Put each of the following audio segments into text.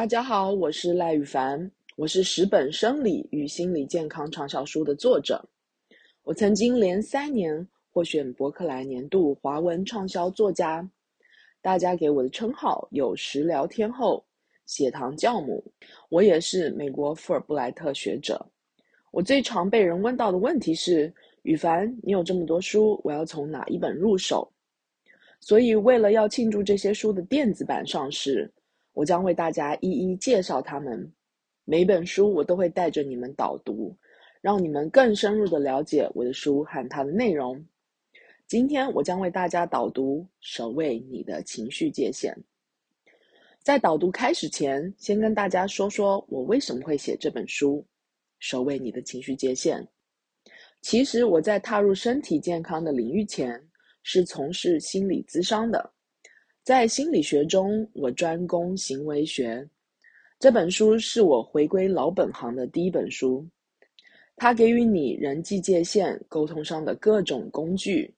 大家好，我是赖宇凡，我是十本生理与心理健康畅销书的作者。我曾经连三年获选博客来年度华文畅销作家，大家给我的称号有食疗天后、血糖教母。我也是美国富尔布莱特学者。我最常被人问到的问题是：宇凡，你有这么多书，我要从哪一本入手？所以，为了要庆祝这些书的电子版上市，我将为大家一一介绍它们。每本书我都会带着你们导读，让你们更深入的了解我的书和它的内容。今天我将为大家导读《守卫你的情绪界限》。在导读开始前，先跟大家说说我为什么会写这本书《守卫你的情绪界限》。其实我在踏入身体健康的领域前，是从事心理咨商的，在心理学中，我专攻行为学。这本书是我回归老本行的第一本书，它给予你人际界限沟通上的各种工具。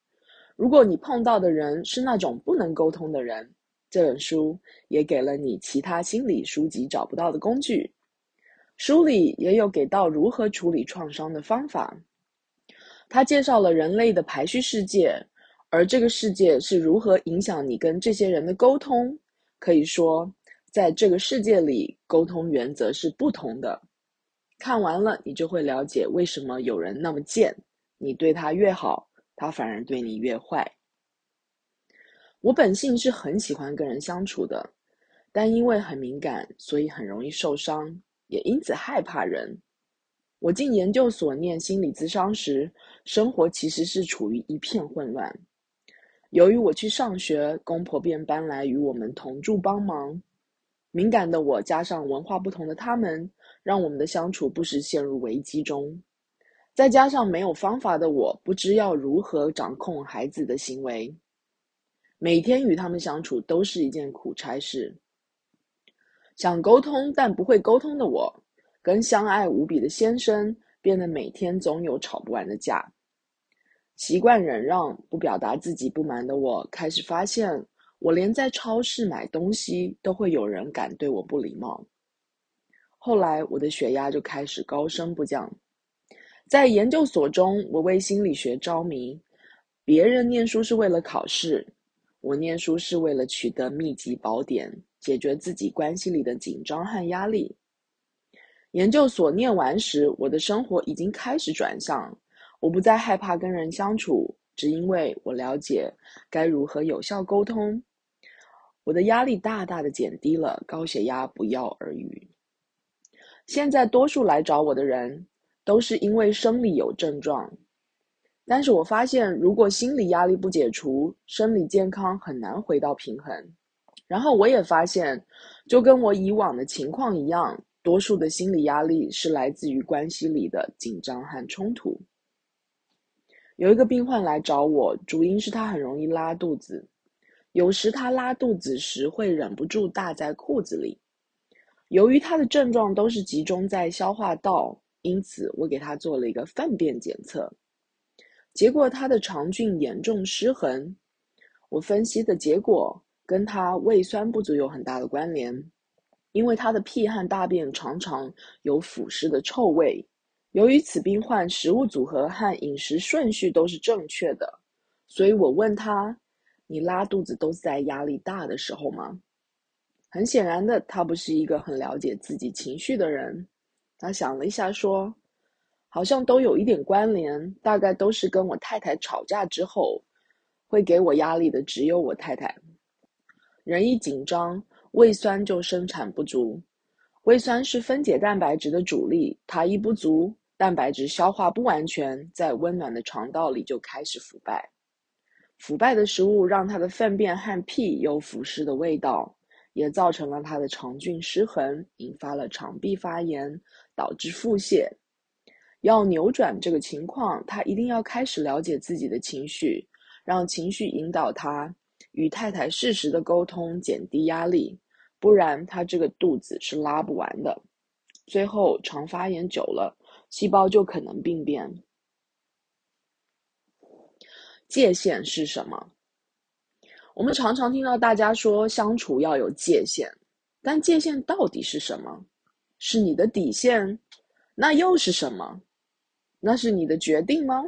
如果你碰到的人是那种不能沟通的人，这本书也给了你其他心理书籍找不到的工具。书里也有给到如何处理创伤的方法。它介绍了人类的排序世界。而这个世界是如何影响你跟这些人的沟通？可以说，在这个世界里，沟通原则是不同的。看完了，你就会了解为什么有人那么贱，你对他越好，他反而对你越坏。我本性是很喜欢跟人相处的，但因为很敏感，所以很容易受伤，也因此害怕人。我进研究所念心理咨商时，生活其实是处于一片混乱。由于我去上学，公婆便搬来与我们同住帮忙。敏感的我加上文化不同的他们，让我们的相处不时陷入危机中。再加上没有方法的我，不知要如何掌控孩子的行为，每天与他们相处都是一件苦差事。想沟通但不会沟通的我，跟相爱无比的先生，变得每天总有吵不完的架。习惯忍让、不表达自己不满的我，开始发现，我连在超市买东西都会有人敢对我不礼貌。后来，我的血压就开始高升不降。在研究所中，我为心理学着迷。别人念书是为了考试，我念书是为了取得秘籍宝典，解决自己关系里的紧张和压力。研究所念完时，我的生活已经开始转向。我不再害怕跟人相处，只因为我了解该如何有效沟通。我的压力大大的减低了，高血压不药而愈。现在多数来找我的人都是因为生理有症状，但是我发现如果心理压力不解除，生理健康很难回到平衡。然后我也发现，就跟我以往的情况一样，多数的心理压力是来自于关系里的紧张和冲突。有一个病患来找我，主因是他很容易拉肚子，有时他拉肚子时会忍不住大在裤子里。由于他的症状都是集中在消化道，因此我给他做了一个粪便检测，结果他的肠菌严重失衡。我分析的结果跟他胃酸不足有很大的关联，因为他的屁和大便常常有腐蚀的臭味。由于此病患食物组合和饮食顺序都是正确的，所以我问他：“你拉肚子都是在压力大的时候吗？”很显然的，他不是一个很了解自己情绪的人。他想了一下说：“好像都有一点关联，大概都是跟我太太吵架之后，会给我压力的只有我太太。人一紧张，胃酸就生产不足，胃酸是分解蛋白质的主力，它一不足。”蛋白质消化不完全，在温暖的肠道里就开始腐败。腐败的食物让它的粪便和屁有腐蚀的味道，也造成了它的肠菌失衡，引发了肠壁发炎，导致腹泻。要扭转这个情况，他一定要开始了解自己的情绪，让情绪引导他与太太适时的沟通，减低压力。不然，他这个肚子是拉不完的。最后，肠发炎久了。细胞就可能病变。界限是什么？我们常常听到大家说相处要有界限，但界限到底是什么？是你的底线？那又是什么？那是你的决定吗？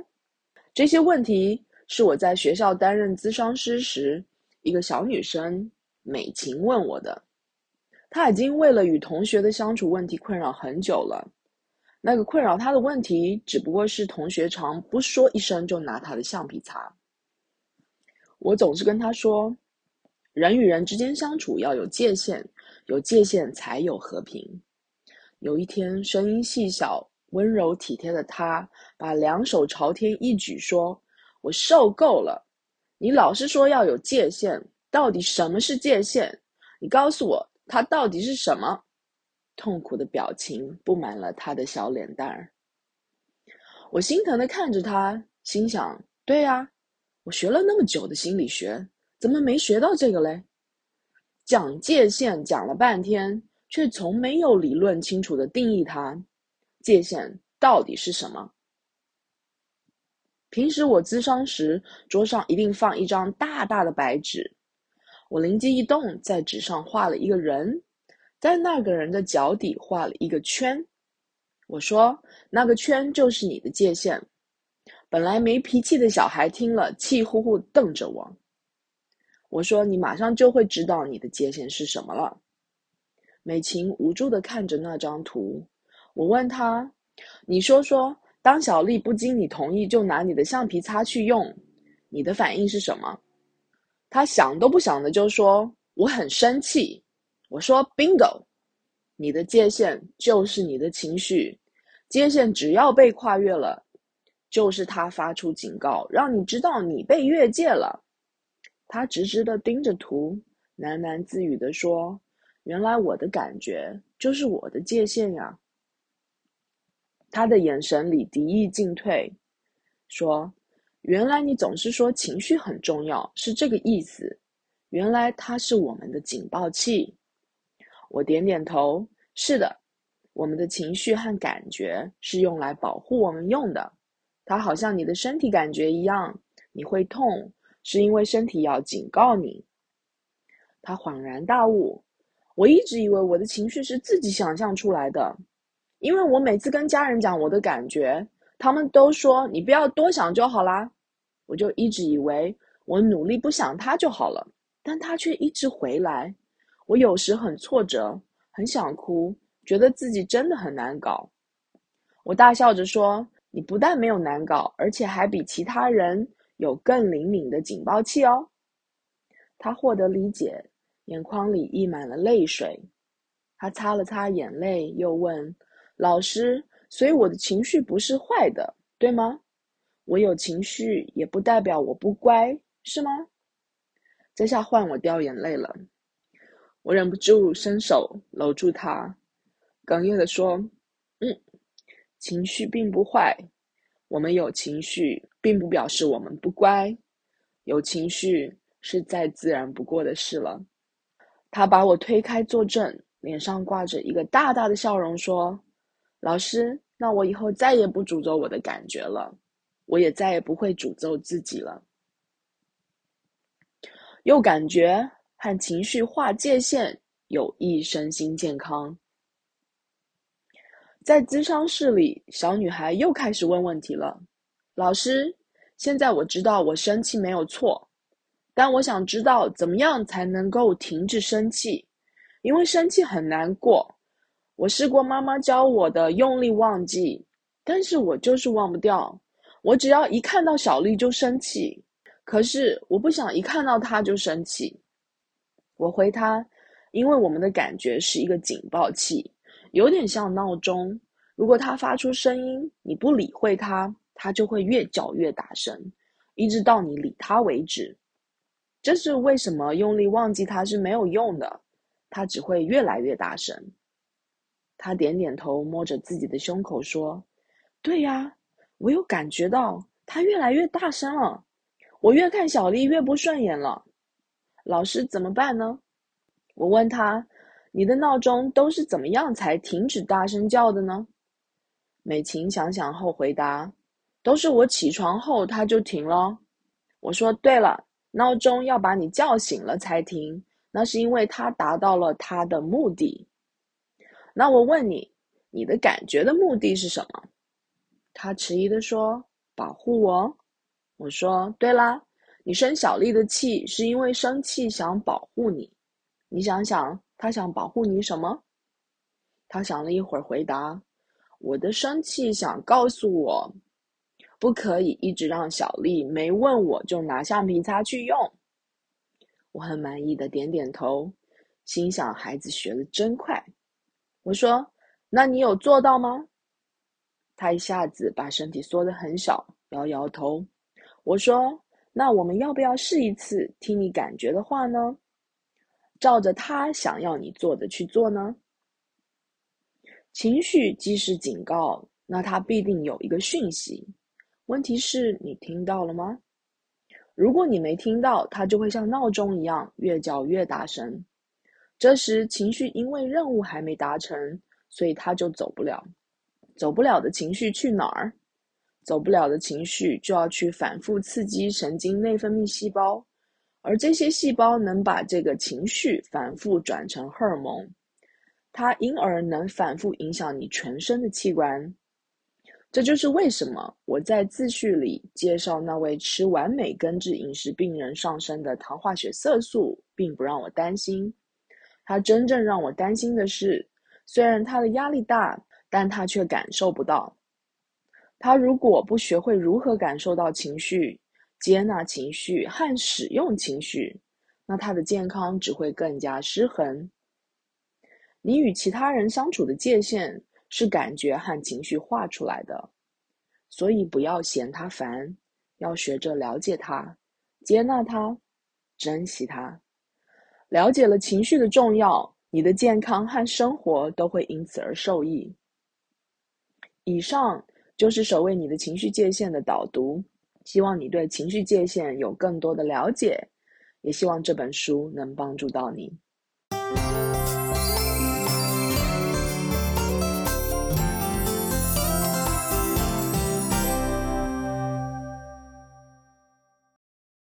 这些问题是我在学校担任咨商师时，一个小女生美琴问我的。她已经为了与同学的相处问题困扰很久了。那个困扰他的问题，只不过是同学常不说一声就拿他的橡皮擦。我总是跟他说，人与人之间相处要有界限，有界限才有和平。有一天，声音细小、温柔体贴的他，把两手朝天一举，说：“我受够了！你老是说要有界限，到底什么是界限？你告诉我，它到底是什么？”痛苦的表情布满了他的小脸蛋儿。我心疼的看着他，心想：“对呀，我学了那么久的心理学，怎么没学到这个嘞？讲界限讲了半天，却从没有理论清楚的定义它。”界限到底是什么？平时我咨商时，桌上一定放一张大大的白纸。我灵机一动，在纸上画了一个人，在那个人的脚底画了一个圈。我说：“那个圈就是你的界限。”本来没脾气的小孩听了，气呼呼瞪着我。我说：“你马上就会知道你的界限是什么了。”美琴无助地看着那张图。我问他：“你说说，当小丽不经你同意就拿你的橡皮擦去用，你的反应是什么？”他想都不想的就说：“我很生气。”我说：“Bingo，你的界限就是你的情绪，界限只要被跨越了，就是他发出警告，让你知道你被越界了。”他直直的盯着图，喃喃自语的说：“原来我的感觉就是我的界限呀。”他的眼神里敌意进退，说：“原来你总是说情绪很重要，是这个意思。原来它是我们的警报器。”我点点头：“是的，我们的情绪和感觉是用来保护我们用的。它好像你的身体感觉一样，你会痛，是因为身体要警告你。”他恍然大悟：“我一直以为我的情绪是自己想象出来的。”因为我每次跟家人讲我的感觉，他们都说你不要多想就好啦。我就一直以为我努力不想他就好了，但他却一直回来。我有时很挫折，很想哭，觉得自己真的很难搞。我大笑着说：“你不但没有难搞，而且还比其他人有更灵敏的警报器哦。”他获得理解，眼眶里溢满了泪水。他擦了擦眼泪，又问。老师，所以我的情绪不是坏的，对吗？我有情绪也不代表我不乖，是吗？这下换我掉眼泪了，我忍不住伸手搂住他，哽咽地说：“嗯，情绪并不坏，我们有情绪并不表示我们不乖，有情绪是再自然不过的事了。”他把我推开坐正，脸上挂着一个大大的笑容，说。老师，那我以后再也不诅咒我的感觉了，我也再也不会诅咒自己了。又感觉和情绪划界限，有益身心健康。在咨商室里，小女孩又开始问问题了。老师，现在我知道我生气没有错，但我想知道怎么样才能够停止生气，因为生气很难过。我试过妈妈教我的用力忘记，但是我就是忘不掉。我只要一看到小丽就生气，可是我不想一看到她就生气。我回他，因为我们的感觉是一个警报器，有点像闹钟。如果它发出声音，你不理会它，它就会越叫越大声，一直到你理它为止。这是为什么用力忘记它是没有用的，它只会越来越大声。他点点头，摸着自己的胸口说：“对呀，我有感觉到他越来越大声了。我越看小丽越不顺眼了。老师怎么办呢？”我问他：“你的闹钟都是怎么样才停止大声叫的呢？”美琴想想后回答：“都是我起床后它就停了。”我说：“对了，闹钟要把你叫醒了才停，那是因为它达到了它的目的。那我问你，你的感觉的目的是什么？他迟疑地说：“保护我。”我说：“对啦，你生小丽的气是因为生气想保护你。你想想，他想保护你什么？”他想了一会儿，回答：“我的生气想告诉我，不可以一直让小丽没问我就拿橡皮擦去用。”我很满意的点点头，心想孩子学的真快。我说：“那你有做到吗？”他一下子把身体缩得很小，摇摇头。我说：“那我们要不要试一次，听你感觉的话呢？照着他想要你做的去做呢？”情绪既是警告，那它必定有一个讯息。问题是你听到了吗？如果你没听到，它就会像闹钟一样越叫越大声。这时，情绪因为任务还没达成，所以它就走不了。走不了的情绪去哪儿？走不了的情绪就要去反复刺激神经内分泌细胞，而这些细胞能把这个情绪反复转成荷尔蒙，它因而能反复影响你全身的器官。这就是为什么我在自序里介绍那位吃完美根治饮食病人上升的糖化血色素，并不让我担心。他真正让我担心的是，虽然他的压力大，但他却感受不到。他如果不学会如何感受到情绪、接纳情绪和使用情绪，那他的健康只会更加失衡。你与其他人相处的界限，是感觉和情绪画出来的，所以不要嫌他烦，要学着了解他，接纳他，珍惜他。了解了情绪的重要，你的健康和生活都会因此而受益。以上就是守卫你的情绪界限的导读，希望你对情绪界限有更多的了解，也希望这本书能帮助到你。